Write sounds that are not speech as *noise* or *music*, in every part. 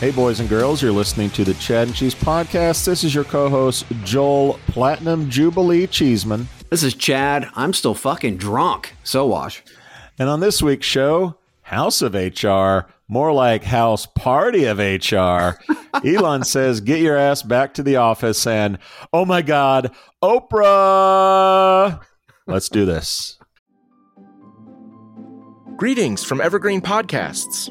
Hey, boys and girls, you're listening to the Chad and Cheese Podcast. This is your co host, Joel Platinum Jubilee Cheeseman. This is Chad. I'm still fucking drunk. Sowash. And on this week's show, House of HR, more like House Party of HR. *laughs* Elon says, Get your ass back to the office, and oh my God, Oprah. Let's do this. Greetings from Evergreen Podcasts.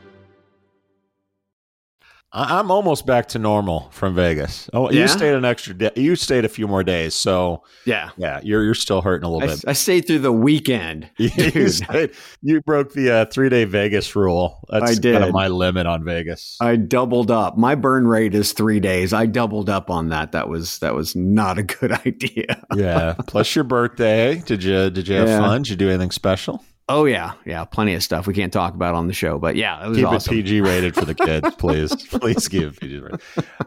I'm almost back to normal from Vegas. Oh, you stayed an extra day. You stayed a few more days, so Yeah. yeah, you're you're still hurting a little I, bit. I stayed through the weekend. *laughs* you, *laughs* stayed- you broke the uh, three day Vegas rule. That's I did. kind of my limit on Vegas. I doubled up. My burn rate is three days. I doubled up on that. That was that was not a good *laughs* idea. yeah. Plus your birthday. Did you did you have Yeah. fun? Did you do anything special? Oh yeah, yeah, plenty of stuff we can't talk about on the show. But yeah, it was Keep awesome. it PG rated for the kids, *laughs* please. please it PG rated.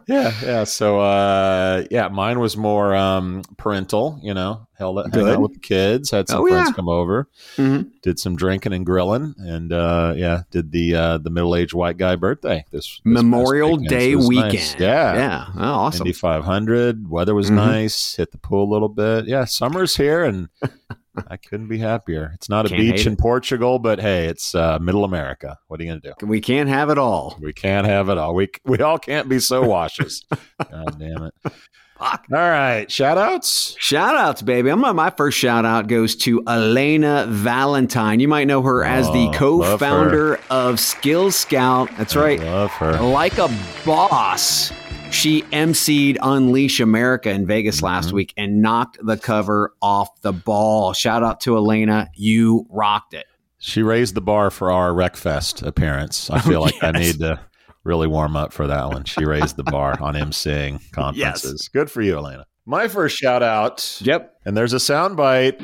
Yeah, yeah. So uh yeah, mine was more um parental, you know, held Good. out with the kids, had some Oh, friends yeah. come over, Mhm. did some drinking and grilling, and uh yeah, did the uh the middle aged white guy birthday this, this Memorial. Day So weekend. nice. Yeah. yeah, oh, awesome. Indy 500. Weather was Mhm. nice. Hit the pool a little bit. Yeah, summer's here, and *laughs* I couldn't be happier. It's not a Can't beach in it. Portugal, but hey, it's uh, Middle America. What are you gonna do? We can't have it all. We can't have it all. We we all can't be Sowashes. *laughs* God damn it! Fuck. All right, shout outs. Shout outs, baby. I'm my first shout out goes to Elena Valentine. You might know her as the Oh, co-founder of Skill Scout. That's right. Love her. Like a boss. She emceed Unleash America in Vegas last Mm-hmm. week and knocked the cover off the ball. Shout out to Elena. You rocked it. She raised the bar for our RecFest appearance. I *laughs* feel like I need to really warm up for that one. She raised the bar on emceeing *laughs* conferences. Good for you, Elena. My first shout out. Yep. And there's a sound bite.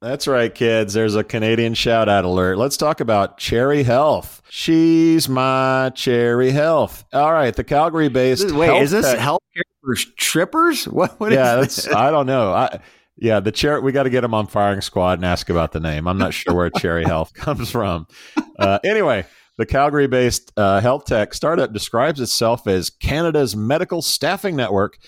That's right, kids. There's a Canadian shout out alert. Let's talk about Cherry Health. She's my Cherry Health. All right, the Calgary based. Wait, is this healthcare for strippers? *laughs* What? what is yeah, that's, I don't know. I, yeah, the chair. We got to get him on firing squad and ask about the name. I'm not sure where Cherry Health *laughs* comes from. Uh, anyway, the Calgary-based uh, health tech startup describes itself as Canada's medical staffing network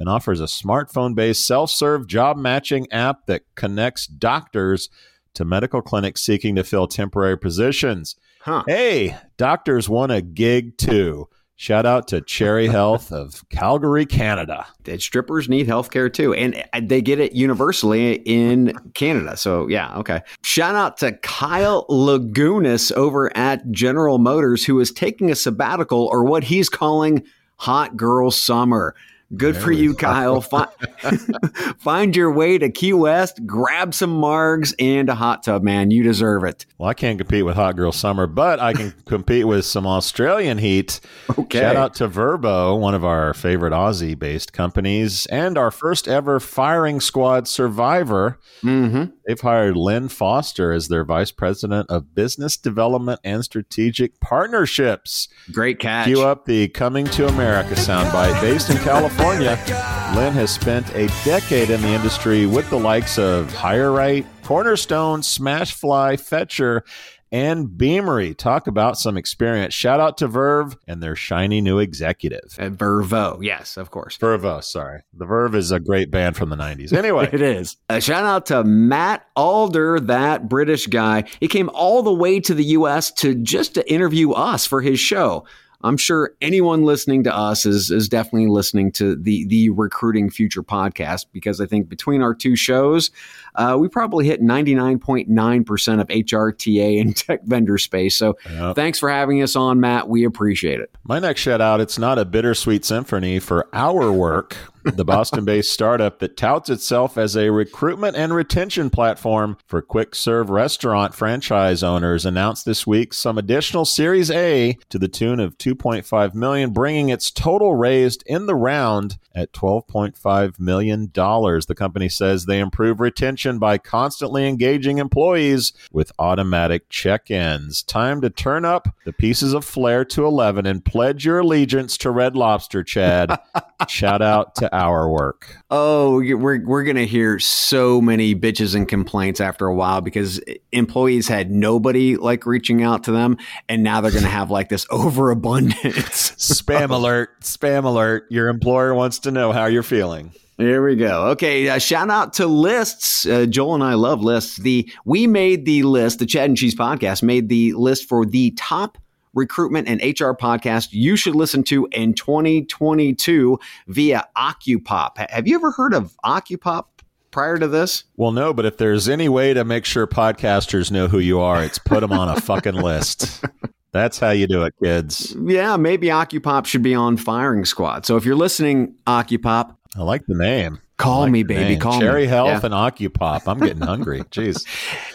and offers a smartphone-based self-serve job matching app that connects doctors to medical clinics seeking to fill temporary positions. Huh. Hey, doctors want a gig too. Shout out to Cherry *laughs* Health of Calgary, Canada. that strippers need healthcare too, and uh, they get it universally in Canada. So yeah, okay. Shout out to Kyle Lagunas over at General Motors, who is taking a sabbatical or what he's calling hot girl summer. Good There for you, go. *laughs* Kyle. Find, *laughs* find your way to Key West, grab some margs and a hot tub, man. You deserve it. Well, I can't compete with Hot Girl Summer, but I can *laughs* compete with some Australian heat. Okay. Shout out to Vervoe, one of our favorite Aussie based companies, and our first ever firing squad survivor. Mm-hmm. They've hired Lynn Foster as their vice president of business development and strategic partnerships. Great catch. Cue up the Coming to America soundbite. Based in California, Lynn has spent a decade in the industry with the likes of Higher HireRight, Cornerstone, Smashfly, Fetcher, and Beamery. Talk about some experience. Shout out to Verve and their shiny new executive. At Vervoe, yes, of course. Vervoe, sorry. The Verve is a great band from the 90s. Anyway, *laughs* It is. A shout out to Matt Alder, that British guy. He came all the way to the US to just to interview us for his show. I'm sure anyone listening to us is is definitely listening to the the Recruiting Future podcast because I think between our two shows, uh, we probably hit 99.9% of HRTA *laughs* and tech vendor space. So Yep. thanks for having us on, Matt. We appreciate it. My next shout out, it's not a bittersweet symphony for our work. The Boston based startup that touts itself as a recruitment and retention platform for quick serve restaurant franchise owners announced this week some additional Series A to the tune of 2.5 million, bringing its total raised in the round at 12.5 million dollars. The company says they improve retention by constantly engaging employees with automatic check-ins. Time to turn up the pieces of flair to 11 and pledge your allegiance to Red Lobster, Chad. *laughs* Shout out to HourWork. Oh, we're we're gonna hear so many bitches and complaints after a while because employees had nobody like reaching out to them, and now they're gonna have like this *laughs* overabundance. *laughs* Spam alert, spam alert. Your employer wants to know how you're feeling. Here we go. Okay, uh, shout out to lists. Uh, Joel and I love lists. The we made the list. The Chad and Cheese podcast made the list for the top recruitment and HR podcast you should listen to in 2022 via Occupop. Have you ever heard of Occupop prior to this? Well, no, but if there's any way to make sure podcasters know who you are, it's put them on a fucking list. *laughs* That's how you do it, kids. Yeah, maybe Occupop should be on firing squad. So if you're listening, Occupop, I like the name. call like me, baby. name. Call Cherry me. Health Yeah. and Occupop. I'm getting hungry. *laughs* Jeez.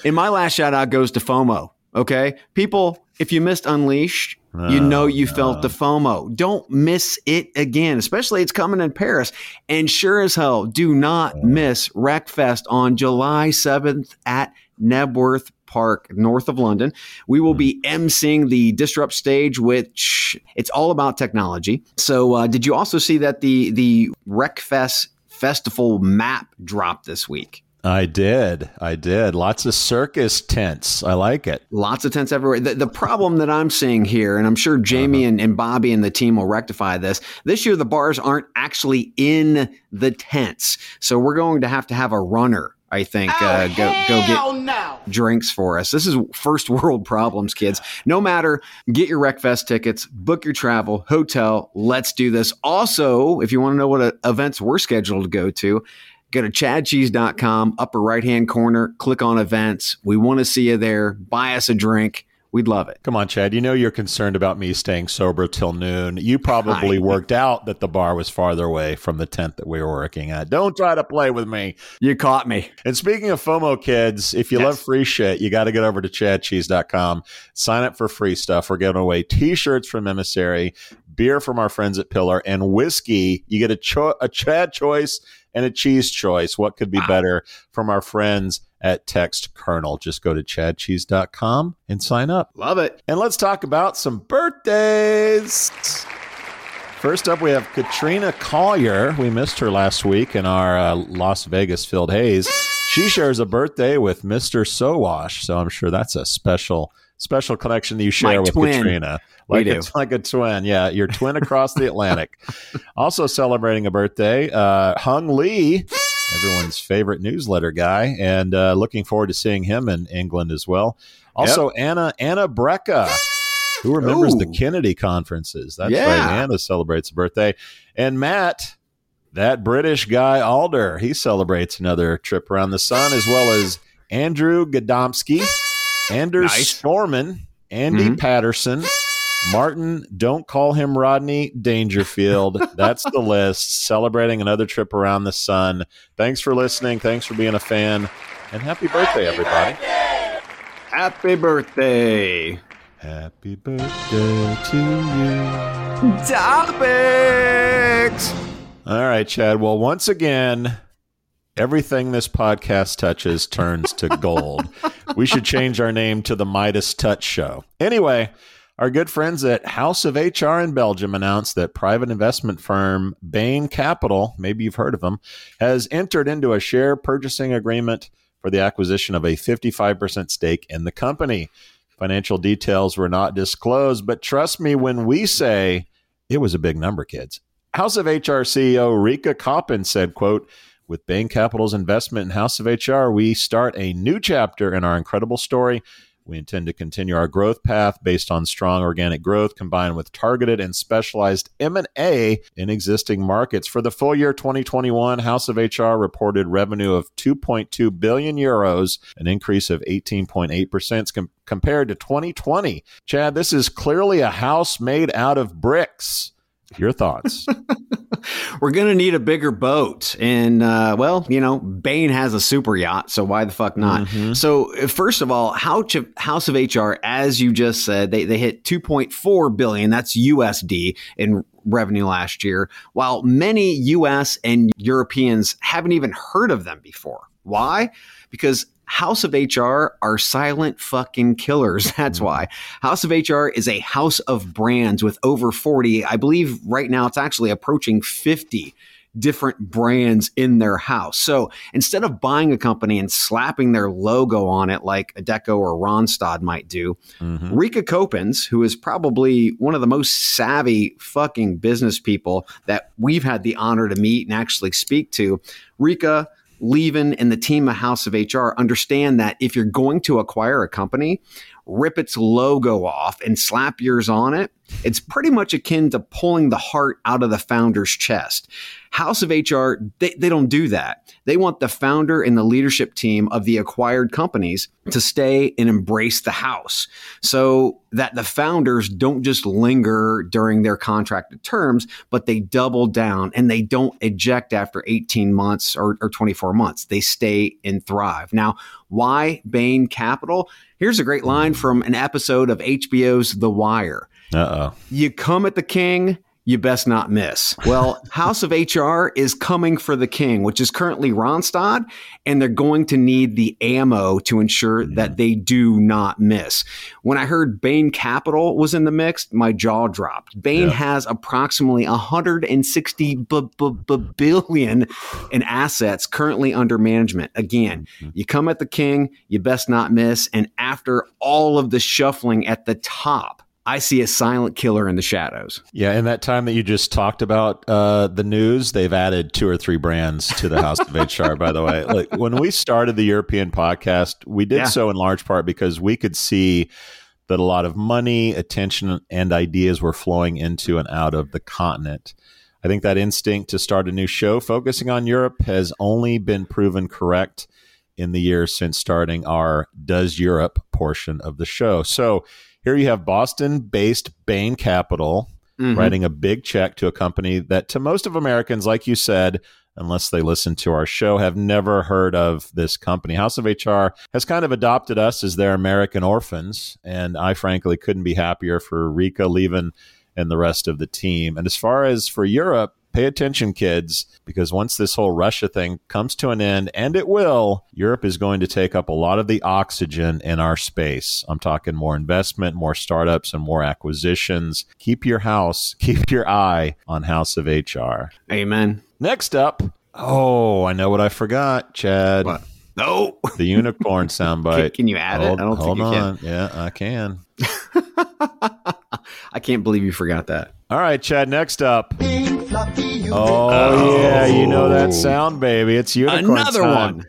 And my last shout out goes to FOMO. Okay, people, if you missed Unleashed, you Oh, know you no. felt the FOMO. Don't miss it again, especially it's coming in Paris. And sure as hell, do not miss RecFest on July 7th at Knebworth Park, north of London. We will be emceeing the Disrupt stage, which it's all about technology. So, uh, did you also see that the the RecFest festival map dropped this week? I did. I did. Lots of circus tents. I like it. Lots of tents everywhere. The, the problem that I'm seeing here, and I'm sure Jamie and, and Bobby and the team will rectify this, this year the bars aren't actually in the tents. So we're going to have to have a runner, I think, uh, go, go get drinks for us. This is first world problems, kids. No matter, get your RecFest tickets, book your travel, hotel. Let's do this. Also, if you want to know what uh, events we're scheduled to go to, go to chadcheese.com, upper right hand corner, click on events. We want to see you there. Buy us a drink. We'd love it. Come on, Chad. You know you're concerned about me staying sober till noon. You probably I- worked out that the bar was farther away from the tent that we were working at. Don't try to play with me. You caught me. And speaking of FOMO kids, if you Yes. love free shit, you got to get over to chadcheese.com. Sign up for free stuff. We're giving away t-shirts from Emissary, beer from our friends at Pillar, and whiskey. You get a, cho- a Chad choice and a cheese choice. What could be better from our friends at Text Kernel? Just go to chadcheese.com and sign up. Love it. And let's talk about some birthdays. First up, we have Katrina Collier. We missed her last week in our uh, Las Vegas filled haze. She shares a birthday with Mr. Sowash, so I'm sure that's a special special connection that you share My with twin. Katrina. Like it's like a twin. Yeah, your twin across the Atlantic. *laughs* Also celebrating a birthday, uh, Hung Lee, everyone's favorite newsletter guy, and uh, looking forward to seeing him in England as well. Also, Anna Anna Brecka, who remembers the Kennedy conferences. That's Yeah. right. Anna celebrates a birthday, and Matt, that British guy Alder, he celebrates another trip around the sun, as well as Andrew Gadomski, Anders Nice. Storman, Andy Mhm. Patterson. Martin, don't call him Rodney Dangerfield. *laughs* That's the list. Celebrating another trip around the sun. Thanks for listening. Thanks for being a fan. And happy birthday, everybody. Happy birthday. Happy birthday to you. Topics. All right, Chad. Well, once again, everything this podcast touches turns to gold. we should change our name to the Midas Touch Show. Anyway, our good friends at House of HR in Belgium announced that private investment firm Bain Capital, maybe you've heard of them, has entered into a share purchasing agreement for the acquisition of a 55% stake in the company. Financial details were not disclosed, but trust me when we say it was a big number, kids. House of HR CEO Rika Coppens said, quote, with Bain Capital's investment in House of HR, we start a new chapter in our incredible story. We intend to continue our growth path based on strong organic growth combined with targeted and specialized M&A in existing markets. For the full year 2021, House of HR reported revenue of 2.2 billion euros, an increase of 18.8% com- compared to 2020. Chad, this is clearly a house made out of bricks. Your thoughts? *laughs* We're going to need a bigger boat. And, uh, well, you know, Bain has a super yacht, so why the fuck not? Mm-hmm. So, first of all, House of HR, as you just said, they, they hit 2.4 billion. That's USD in revenue last year, while many US and Europeans haven't even heard of them before. Why? Because House of HR are silent fucking killers. *laughs* That's mm-hmm. why. House of HR is a house of brands with over 40. I believe right now it's actually approaching 50 different brands in their house. So instead of buying a company and slapping their logo on it like Adecco or Randstad might do, mm-hmm. Rika Coppens, who is probably one of the most savvy fucking business people that we've had the honor to meet and actually speak to, Rika Lieven and the team of House of HR understand that if you're going to acquire a company, rip its logo off and slap yours on it, it's pretty much akin to pulling the heart out of the founder's chest. House of HR, they, they don't do that. They want the founder and the leadership team of the acquired companies to stay and embrace the house so that the founders don't just linger during their contracted terms, but they double down and they don't eject after 18 months or, or 24 months. They stay and thrive. Now, why Bain Capital? Here's a great line from an episode of HBO's The Wire. Uh oh. You come at the king, you best not miss. Well, *laughs* House of HR is coming for the king, which is currently Randstad, and they're going to need the ammo to ensure mm-hmm. that they do not miss. When I heard Bain Capital was in the mix, my jaw dropped. Bain yeah. has approximately 160 b- b- b- billion in assets currently under management. Again, mm-hmm. you come at the king, you best not miss. And after all of the shuffling at the top, I see a silent killer in the shadows. Yeah, in that time that you just talked about uh, the news, they've added two or three brands to the House of *laughs* HR. By the way, like when we started the European podcast, we did yeah. so in large part because we could see that a lot of money, attention, and ideas were flowing into and out of the continent. I think that instinct to start a new show focusing on Europe has only been proven correct in the years since starting our Does Europe portion of the show. So here you have Boston based Bain Capital mm-hmm. writing a big check to a company that, to most of Americans, like you said, unless they listen to our show, have never heard of this company. House of HR has kind of adopted us as their American orphans. And I frankly couldn't be happier for Rika Lieven and the rest of the team. And as far as for Europe, pay attention, kids, because once this whole Russia thing comes to an end, and it will, Europe is going to take up a lot of the oxygen in our space. I'm talking more investment, more startups, and more acquisitions. Keep your house, *laughs* keep your eye on House of HR. Amen. Next up, oh, I know what I forgot, Chad. What? No. The unicorn soundbite. Can, *laughs* can you add hold, it? I don't hold think you on. Can. Yeah, I can. *laughs* I can't believe you forgot that. All right, Chad, next up. Oh, yeah, you know that sound, baby. It's unicorn Another time. one.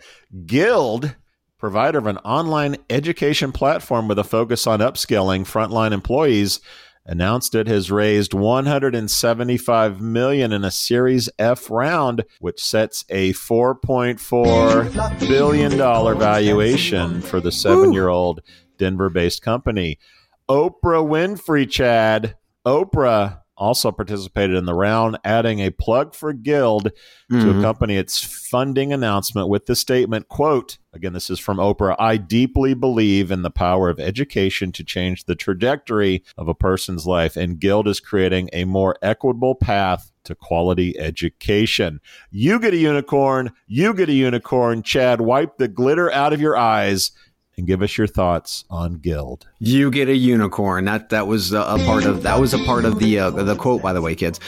Guild, provider of an online education platform with a focus on upskilling frontline employees, announced it has raised 175 million in a Series F round, which sets a 4.4 billion dollar valuation for the seven-year-old Denver-based company. Oprah Winfrey, Chad. Oprah also participated in the round, adding a plug for Guild mm-hmm. to accompany its funding announcement with the statement, quote, again, this is from Oprah, I deeply believe in the power of education to change the trajectory of a person's life, and Guild is creating a more equitable path to quality education. You get a unicorn, you get a unicorn. Chad, wipe the glitter out of your eyes and give us your thoughts on Guild. You get a unicorn. That that was a, part of that was a part of the uh, the quote by the way, kids.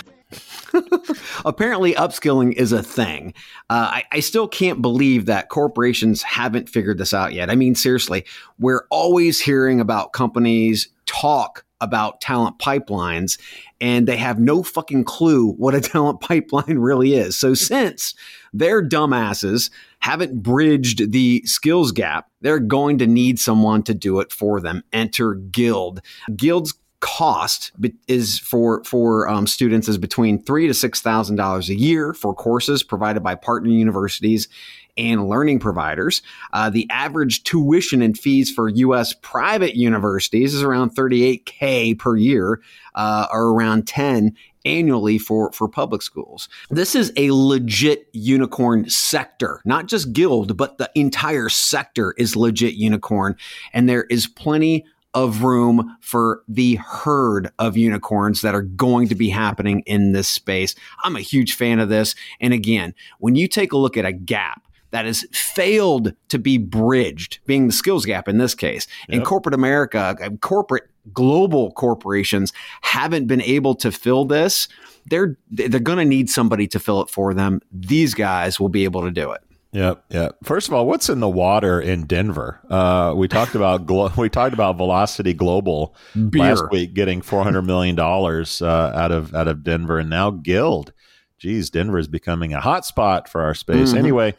*laughs* Apparently, upskilling is a thing. Uh, I, I, still can't believe that corporations haven't figured this out yet. I mean, seriously, we're always hearing about companies talk about talent pipelines and they have no fucking clue what a *laughs* talent pipeline really is. So since they're dumbasses haven't bridged the skills gap, they're going to need someone to do it for them. Enter Guild. Guild's cost is for for um, students is between three to six thousand dollars a year for courses provided by partner universities and learning providers. Uh, the average tuition and fees for U.S. private universities is around 38k per year, uh, or around 10 annually for for public schools. This is a legit unicorn sector, not just Guild, but the entire sector is legit unicorn, and there is plenty of room for the herd of unicorns that are going to be happening in this space. I'm a huge fan of this. And again, when you take a look at a gap that has failed to be bridged, being the skills gap in this case. Yep. In corporate America, uh, corporate global corporations haven't been able to fill this. They're they're going to need somebody to fill it for them. These guys will be able to do it. Yep, yeah. First of all, what's in the water in Denver? Uh, we talked about glo- *laughs* we talked about Velocity Global Beer. last week getting four hundred million dollars uh, out of out of Denver, and now Guild. Geez, Denver is becoming a hot spot for our space. Mm-hmm. Anyway,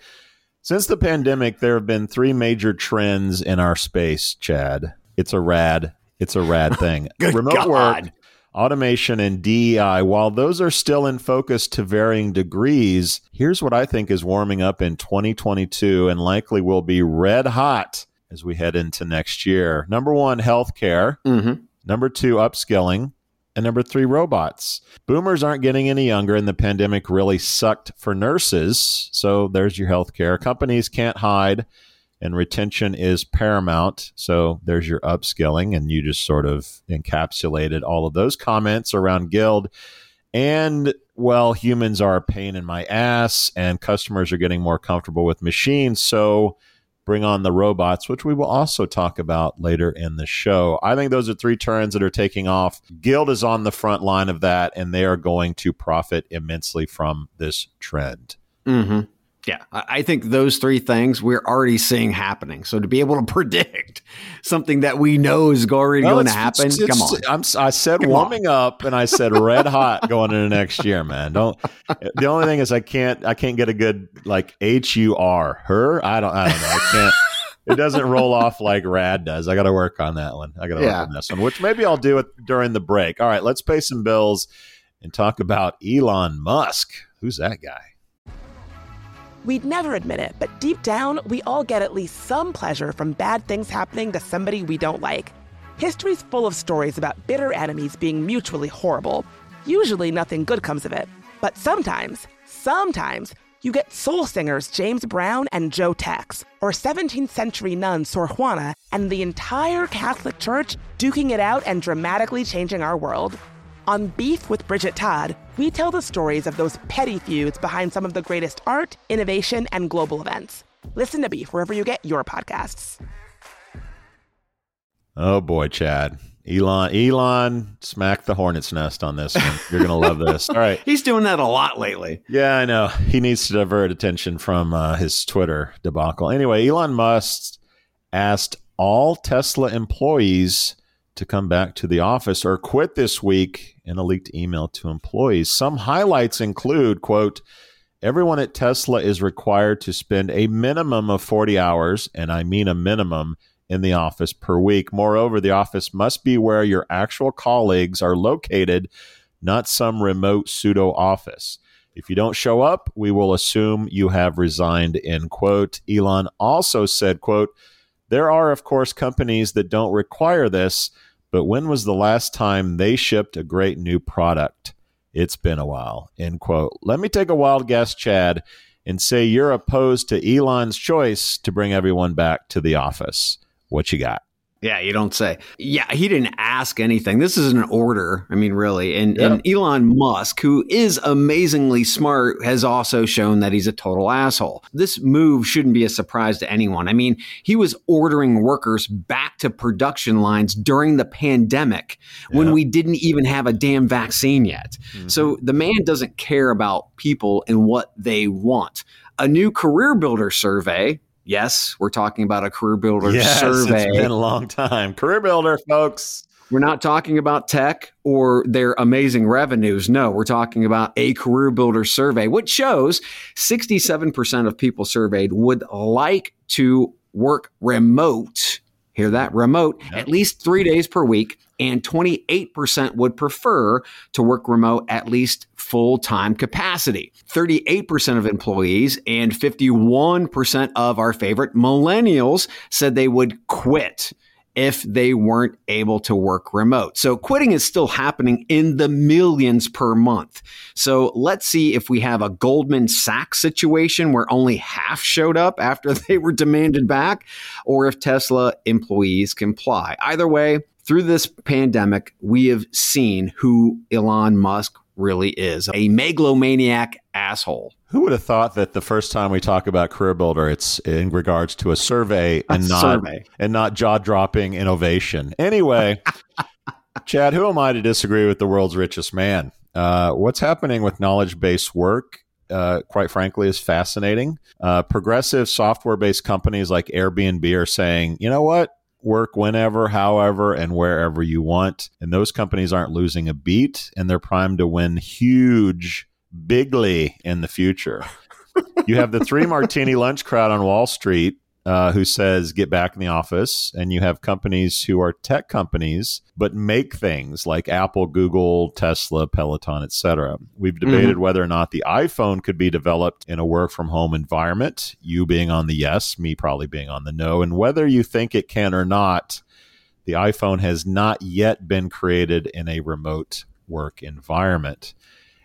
since the pandemic, there have been three major trends in our space, Chad. It's a rad, it's a rad *laughs* thing. Remote God. work, automation, and DEI. While those are still in focus to varying degrees, here's what I think is warming up in 2022 and likely will be red hot as we head into next year. Number one, healthcare. Mm-hmm. Number two, upskilling. And number three, robots. Boomers aren't getting any younger, and the pandemic really sucked for nurses. So there's your healthcare. Companies can't hide, and retention is paramount. So there's your upskilling, and you just sort of encapsulated all of those comments around Guild. And well, humans are a pain in my ass, and customers are getting more comfortable with machines. So bring on the robots, which we will also talk about later in the show. I think those are three turns that are taking off. Guild is on the front line of that, and they are going to profit immensely from this trend. Mm-hmm. Yeah, I think those three things we're already seeing happening. So to be able to *laughs* predict something that we know is already going to happen, it's, come on. I'm, i said come warming on. up, and I said red hot going into next year, man. Don't. The only thing is I can't I can't get a good like H U R her. I don't I don't know. I can't. it doesn't roll off like rad does. I got to work on that one. I got to yeah. work on this one, which maybe I'll do it during the break. All right, let's pay some bills and talk about Elon Musk. Who's that guy? We'd never admit it, but deep down, we all get at least some pleasure from bad things happening to somebody we don't like. History's full of stories about bitter enemies being mutually horrible. Usually, nothing good comes of it. But sometimes, sometimes, you get soul singers James Brown and Joe Tex, or 17th century nun Sor Juana, and the entire Catholic Church duking it out and dramatically changing our world. On Beef with Bridget Todd, we tell the stories of those petty feuds behind some of the greatest art, innovation, and global events. Listen to Beef wherever you get your podcasts. Oh boy, Chad. Elon Elon smacked the hornet's nest on this one. You're gonna love this. All right. *laughs* He's doing that a lot lately. Yeah, I know. He needs to divert attention from uh, his Twitter debacle. Anyway, Elon Musk asked all Tesla employees to come back to the office or quit this week in a leaked email to employees. Some highlights include, quote, everyone at Tesla is required to spend a minimum of 40 hours, and I mean a minimum, in the office per week. Moreover, the office must be where your actual colleagues are located, not some remote pseudo office. If you don't show up, we will assume you have resigned, end quote. Elon also said, quote, there are, of course, companies that don't require this, but when was the last time they shipped a great new product? It's been a while. End quote. Let me take a wild guess, Chad, and say you're opposed to Elon's choice to bring everyone back to the office. What you got? Yeah, you don't say. Yeah, he didn't ask anything. This is an order. I mean, really. And, and Elon Musk, who is amazingly smart, has also shown that he's a total asshole. This move shouldn't be a surprise to anyone. I mean, he was ordering workers back to production lines during the pandemic when we didn't even have a damn vaccine yet. Mm-hmm. So the man doesn't care about people and what they want. A new career builder survey. Yes, we're talking about a career builder Yes, survey. it's been a long time. Career builder, folks. We're not talking about tech or their amazing revenues. No, we're talking about a career builder survey, which shows 67% of people surveyed would like to work remote. Hear that? Remote at least three days per week. And 28% would prefer to work remote at least full time capacity. 38% of employees and 51% of our favorite millennials said they would quit if they weren't able to work remote. So quitting is still happening in the millions per month. So let's see if we have a Goldman Sachs situation where only half showed up after *laughs* they were demanded back, or if Tesla employees comply. Either way, through this pandemic, we have seen who Elon Musk really is a megalomaniac asshole. Who would have thought that the first time we talk about career builder, it's in regards to a survey and A not survey. and not jaw dropping innovation. Anyway, *laughs* Chad, who am I to disagree with the world's richest man? Uh, what's happening with knowledge based work? Uh, quite frankly, is fascinating. Uh, progressive software based companies like Airbnb are saying, you know what? Work whenever, however, and wherever you want. And those companies aren't losing a beat and they're primed to win huge, bigly in the future. *laughs* you have the three martini lunch crowd on Wall Street uh, who says get back in the office, and you have companies who are tech companies but make things like Apple, Google, Tesla, Peloton, etc. We've debated whether or not the iPhone could be developed in a work from home environment. You being on the yes, me probably being on the no, and whether you think it can or not. The iPhone has not yet been created in a remote work environment.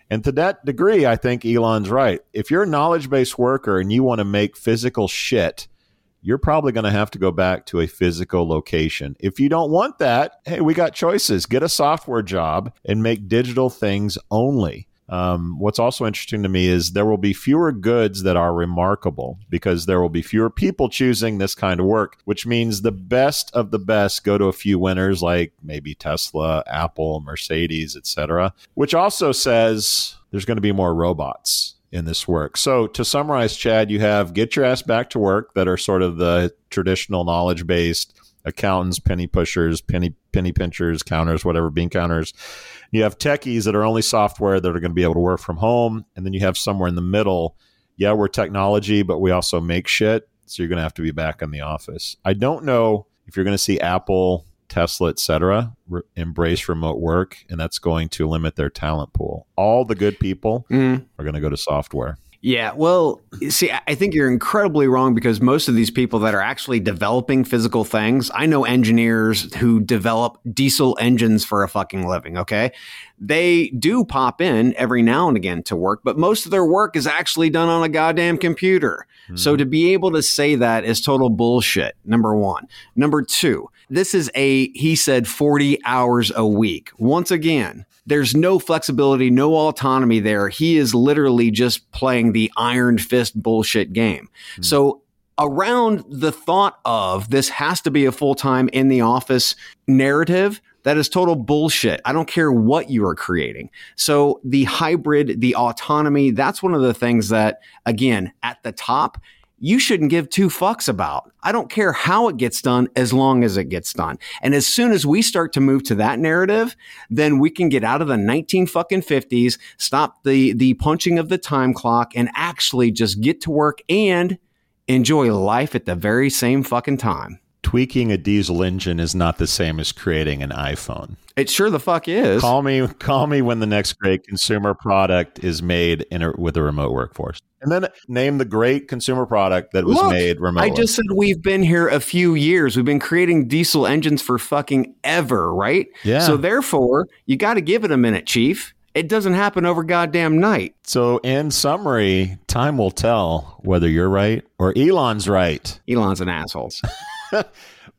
And to that degree, I think Elon's right. If you're a knowledge based worker and you want to make physical shit, you're probably going to have to go back to a physical location. If you don't want that, hey, we got choices. Get a software job and make digital things only. Um, what's also interesting to me is there will be fewer goods that are remarkable because there will be fewer people choosing this kind of work, which means the best of the best go to a few winners like maybe Tesla, Apple, Mercedes, etc. Which also says there's going to be more robots in this work. So to summarize, Chad, you have get your ass back to work that are sort of the traditional knowledge based accountants, penny pushers, penny penny pinchers, counters, whatever, bean counters. You have techies that are only software that are going to be able to work from home, and then you have somewhere in the middle. Yeah, we're technology, but we also make shit. So you're going to have to be back in the office. I don't know if you're going to see Apple, Tesla, etc., re- embrace remote work, and that's going to limit their talent pool. All the good people Mm. are going to go to software. Yeah, well, see, I- think you're incredibly wrong because most of these people that are actually developing physical things, I know engineers who develop diesel engines for a fucking living, okay? They do pop in every now and again to work, but most of their work is actually done on a goddamn computer. So hmm. to be able to say that is total bullshit, number one. Number two, this is a, he said, 40 hours a week. Once again, there's no flexibility, no autonomy there. He is literally just playing the iron fist bullshit game. Hmm. So around the thought of this has to be a full time in the office narrative, that is total bullshit. I don't care what you are creating. So the hybrid, the autonomy, that's one of the things that, again, at the top, you shouldn't give two fucks about. I don't care how it gets done as long as it gets done. And as soon as we start to move to that narrative, then we can get out of the 19 fucking 50s, stop the the punching of the time clock and actually just get to work and enjoy life at the very same fucking time. Tweaking a diesel engine is not the same as creating an iPhone. It sure the fuck is. Call me, call me when the next great consumer product is made in a, with a remote workforce, and then name the great consumer product that was Look, made remotely. I just said we've been here a few years. We've been creating diesel engines for fucking ever, right? Yeah. So therefore, you got to give it a minute, chief. It doesn't happen over goddamn night. so, in summary, time will tell whether you're right or Elon's right. Elon's an asshole. *laughs* *laughs*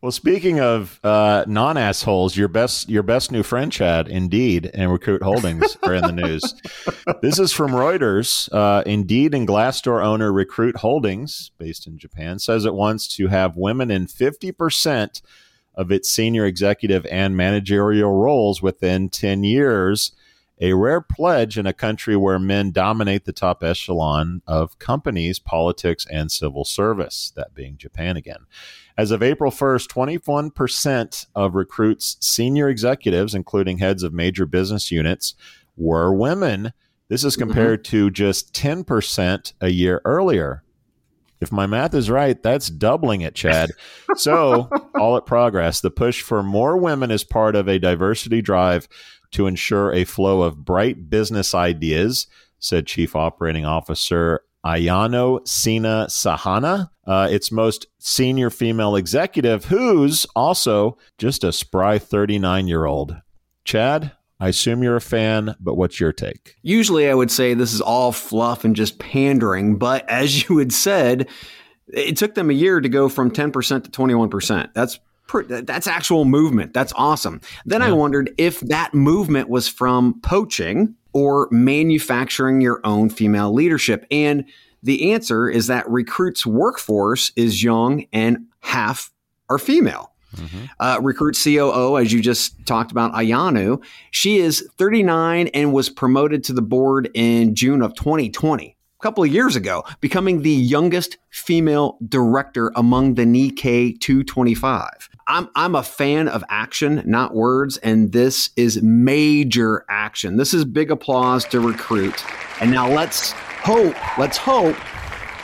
Well, speaking of uh, non assholes, your best your best new friend, Chad, Indeed and Recruit Holdings are in the news. *laughs* this is from Reuters. Uh, Indeed and Glassdoor owner Recruit Holdings, based in Japan, says it wants to have women in fifty percent of its senior executive and managerial roles within ten years. A rare pledge in a country where men dominate the top echelon of companies, politics, and civil service, that being Japan again. As of April 1st, 21% of recruits' senior executives, including heads of major business units, were women. This is mm-hmm. compared mm-hmm. to just 10% a year earlier. If my math is right, that's doubling it, Chad. so, *laughs* all at progress. The push for more women is part of a diversity drive to ensure a flow of bright business ideas, said Chief Operating Officer Ayano Sina Sahana, uh, its most senior female executive, who's also just a spry 39 year old. Chad, I assume you're a fan, but what's your take? Usually I would say this is all fluff and just pandering, but *laughs* as you had said, it took them a year to go from 10% to 21%. That's that's actual movement. That's awesome. Then yeah. I wondered if that movement was from poaching or manufacturing your own female leadership. And the answer is that recruits workforce is young and half are female. Mm-hmm. Uh, recruit COO, as you just talked about, Ayano, she is 39 and was promoted to the board in June of 2020 a couple of years ago, becoming the youngest female director among the Nikkei 225. I'm, I'm a fan of action, not words, and this is major action. This is big applause to recruit. And now let's hope, let's hope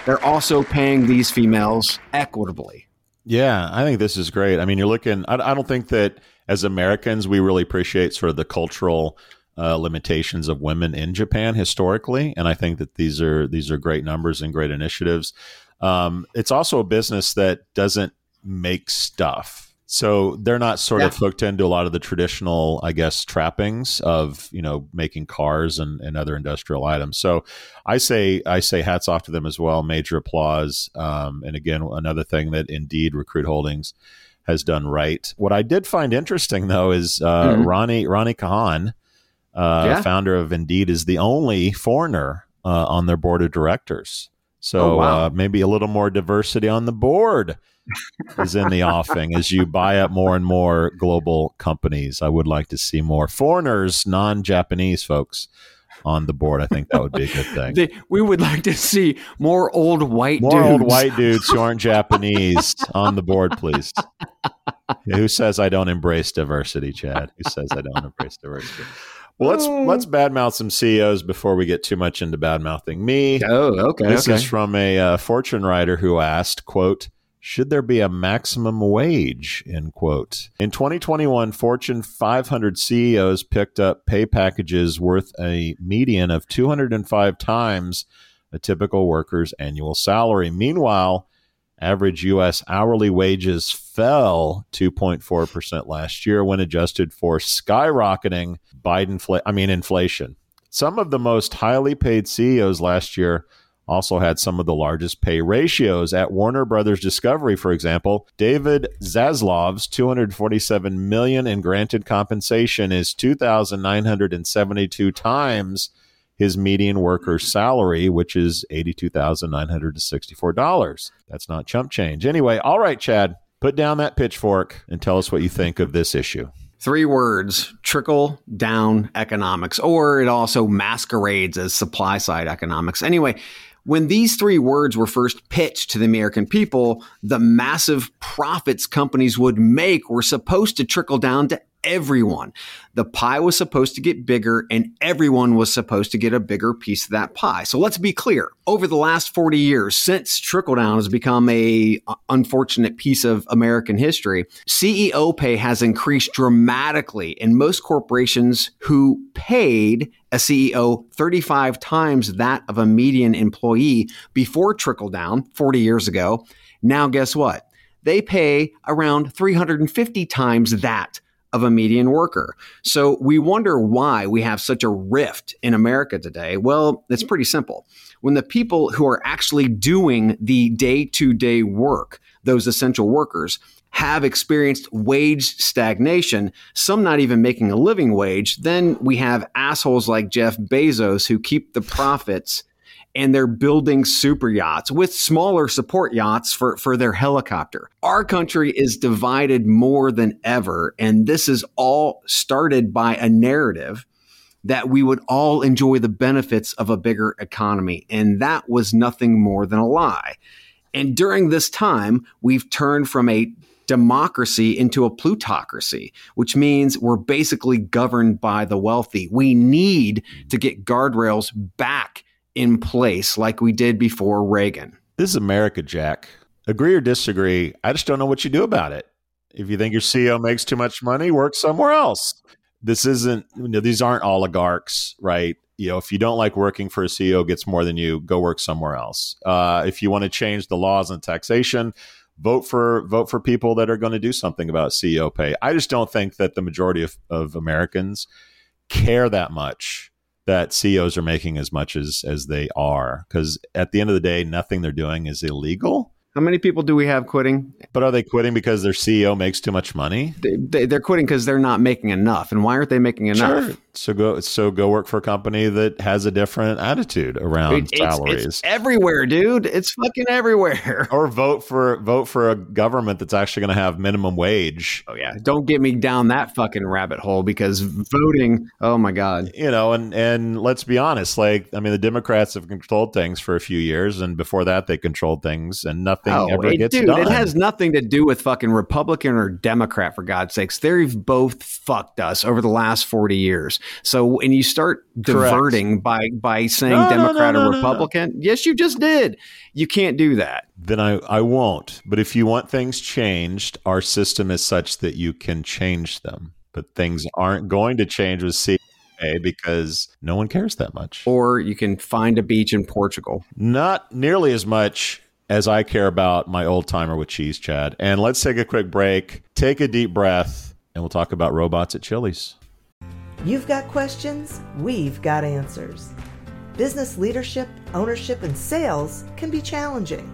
they're also paying these females equitably. Yeah, I think this is great. I mean, you're looking, I, I don't think that as Americans, we really appreciate sort of the cultural uh, limitations of women in Japan historically, and I think that these are these are great numbers and great initiatives. Um, it's also a business that doesn't make stuff, so they're not sort yeah. of hooked into a lot of the traditional, I guess, trappings of you know making cars and, and other industrial items. So I say I say hats off to them as well. Major applause. Um, and again, another thing that Indeed Recruit Holdings has done right. What I did find interesting though is uh, mm-hmm. Rony Rony Kahan uh, yeah. founder of Indeed, is the only foreigner uh, on their board of directors. So oh, wow. uh, maybe a little more diversity on the board is in the offing as you buy up more and more global companies. I would like to see more foreigners, non-Japanese folks on the board. I think that would be a good thing. They, we would like to see more old white more dudes. old white dudes who aren't Japanese on the board, please. *laughs* Who says I don't embrace diversity, Chad? Who says I don't embrace diversity? Well, let's oh. let's badmouth some CEOs before we get too much into badmouthing me. Oh, okay. This okay. is from a uh, Fortune writer who asked, "quote Should there be a maximum wage?" End quote. In 2021, Fortune 500 CEOs picked up pay packages worth a median of 205 times a typical worker's annual salary. Meanwhile, Average U.S. hourly wages fell 2.4% last year when adjusted for skyrocketing Biden, I mean, inflation. Some of the most highly paid CEOs last year also had some of the largest pay ratios. At Warner Brothers Discovery, for example, David Zaslav's 247 million in granted compensation is 2,972 times his median worker's salary, which is $82,964. That's not chump change. Anyway, all right, Chad, put down that pitchfork and tell us what you think of this issue. Three words trickle down economics, or it also masquerades as supply side economics. Anyway, when these three words were first pitched to the American people, the massive profits companies would make were supposed to trickle down to everyone. The pie was supposed to get bigger and everyone was supposed to get a bigger piece of that pie. So let's be clear. Over the last 40 years, since trickle down has become a uh, unfortunate piece of American history, CEO pay has increased dramatically and most corporations who paid a CEO 35 times that of a median employee before trickle down 40 years ago. Now guess what? They pay around 350 times that of a median worker. So we wonder why we have such a rift in America today. Well, it's pretty simple. When the people who are actually doing the day to day work, those essential workers have experienced wage stagnation, some not even making a living wage, then we have assholes like Jeff Bezos who keep the profits and they're building super yachts with smaller support yachts for, for their helicopter. Our country is divided more than ever, and this is all started by a narrative that we would all enjoy the benefits of a bigger economy. And that was nothing more than a lie. And during this time, we've turned from a democracy into a plutocracy, which means we're basically governed by the wealthy. We need to get guardrails back in place like we did before Reagan. This is America, Jack. Agree or disagree, I just don't know what you do about it. If you think your CEO makes too much money, work somewhere else. This isn't, you know, these aren't oligarchs, right? You know, if you don't like working for a CEO gets more than you, go work somewhere else. Uh, if you want to change the laws on taxation, vote for vote for people that are going to do something about CEO pay. I just don't think that the majority of, of Americans care that much that CEOs are making as much as as they are because at the end of the day, nothing they're doing is illegal. How many people do we have quitting? But are they quitting because their CEO makes too much money? They, are quitting because they're not making enough. And why aren't they making enough? Sure. So go so go work for a company that has a different attitude around it, salaries. It's, everywhere, dude. It's fucking everywhere. *laughs* Or vote for vote for a government that's actually going to have minimum wage. Oh yeah, don't get me down that fucking rabbit hole because voting. Oh my god. You know, and and let's be honest. Like, I mean, the Democrats have controlled things for a few years, and before that, they controlled things, and nothing oh, ever it, gets dude, done. It has nothing to do with fucking Republican or Democrat, for God's sakes. They've both fucked us over the last forty years. So when you start diverting by by saying no, Democrat no, no, or Republican, yes, you just did. You can't do that. Then I, I won't. But if you want things changed, our system is such that you can change them. But things aren't going to change with CA because no one cares that much. Or you can find a beach in Portugal. Not nearly as much as I care about my old timer with cheese, Chad. And let's take a quick break, take a deep breath, and we'll talk about robots at Chili's. You've got questions, we've got answers. Business leadership, ownership, and sales can be challenging.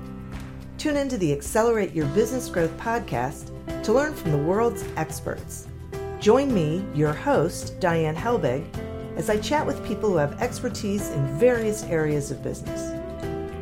Tune into the Accelerate Your Business Growth podcast to learn from the world's experts. Join me, your host, Diane Helbig, as I chat with people who have expertise in various areas of business.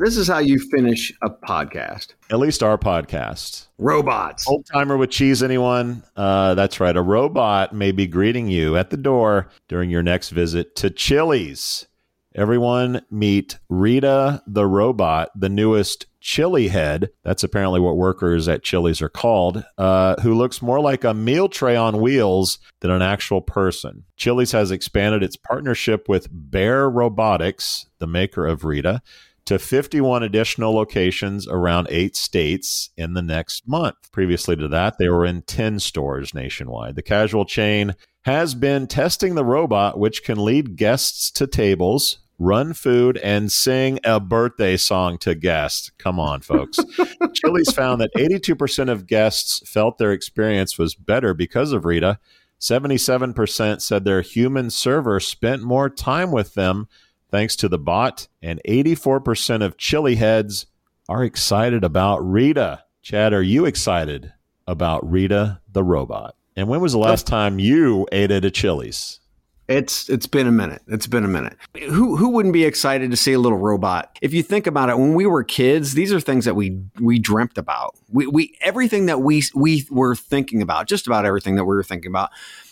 This is how you finish a podcast. At least our podcast. Robots. Old timer with cheese, anyone? Uh, that's right. A robot may be greeting you at the door during your next visit to Chili's. Everyone meet Rita the robot, the newest chili head. That's apparently what workers at Chili's are called, uh, who looks more like a meal tray on wheels than an actual person. Chili's has expanded its partnership with Bear Robotics, the maker of Rita, to 51 additional locations around eight states in the next month. Previously to that, they were in 10 stores nationwide. The casual chain has been testing the robot, which can lead guests to tables, run food, and sing a birthday song to guests. Come on, folks. *laughs* Chili's found that 82% of guests felt their experience was better because of Rita. 77% said their human server spent more time with them thanks to the bot, and 84% of chili heads are excited about Rita. Chad, are you excited about Rita the robot? And when was the last time you ate at a Chili's? It's it's been a minute. It's been a minute. Who who wouldn't be excited to see a little robot? If you think about it, when we were kids, these are things that we we dreamt about. We we everything that we we were thinking about, just about everything that we were thinking about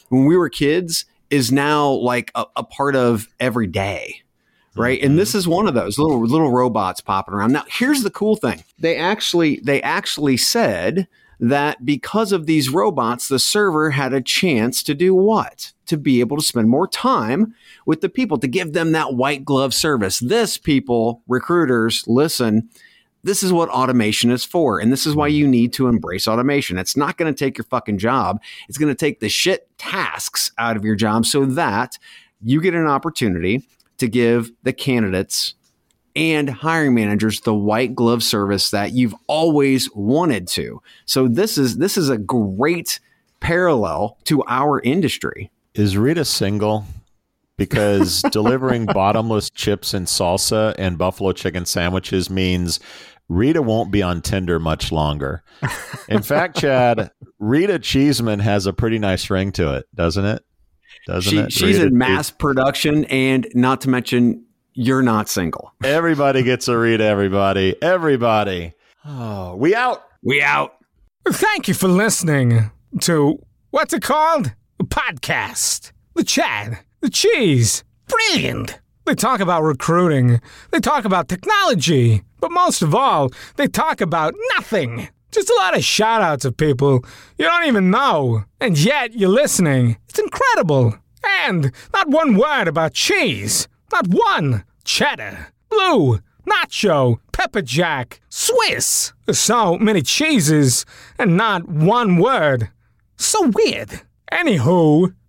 when we were kids is now like a, a part of every day right? Mm-hmm. And this is one of those little little robots popping around. Now, here's the cool thing. They actually they actually said that because of these robots, the server had a chance to do what? To be able to spend more time with the people, to give them that white glove service. This people, recruiters, listen, This is what automation is for. And this is why you need to embrace automation. It's not going to take your fucking job. It's going to take the shit tasks out of your job so that you get an opportunity to give the candidates and hiring managers the white glove service that you've always wanted to. So this is this is a great parallel to our industry. Is Rita single? Because *laughs* delivering bottomless chips and salsa and buffalo chicken sandwiches means Rita won't be on Tinder much longer. In fact, *laughs* Chad, Rita Cheesman has a pretty nice ring to it, doesn't it? Doesn't she, it? She's Rita in mass production, and not to mention, you're not single. Everybody gets a read. everybody. Everybody. Oh, we out. We out. Thank you for listening to what's it called? A podcast. The Chad. The Cheese. Brilliant. They talk about recruiting. They talk about technology. But most of all, they talk about nothing. Just a lot of shout outs of people you don't even know. And yet you're listening. It's incredible. And not one word about cheese. Not one. Cheddar. Blue. Nacho. Pepper Jack. Swiss. So many cheeses and not one word. So weird. Anywho,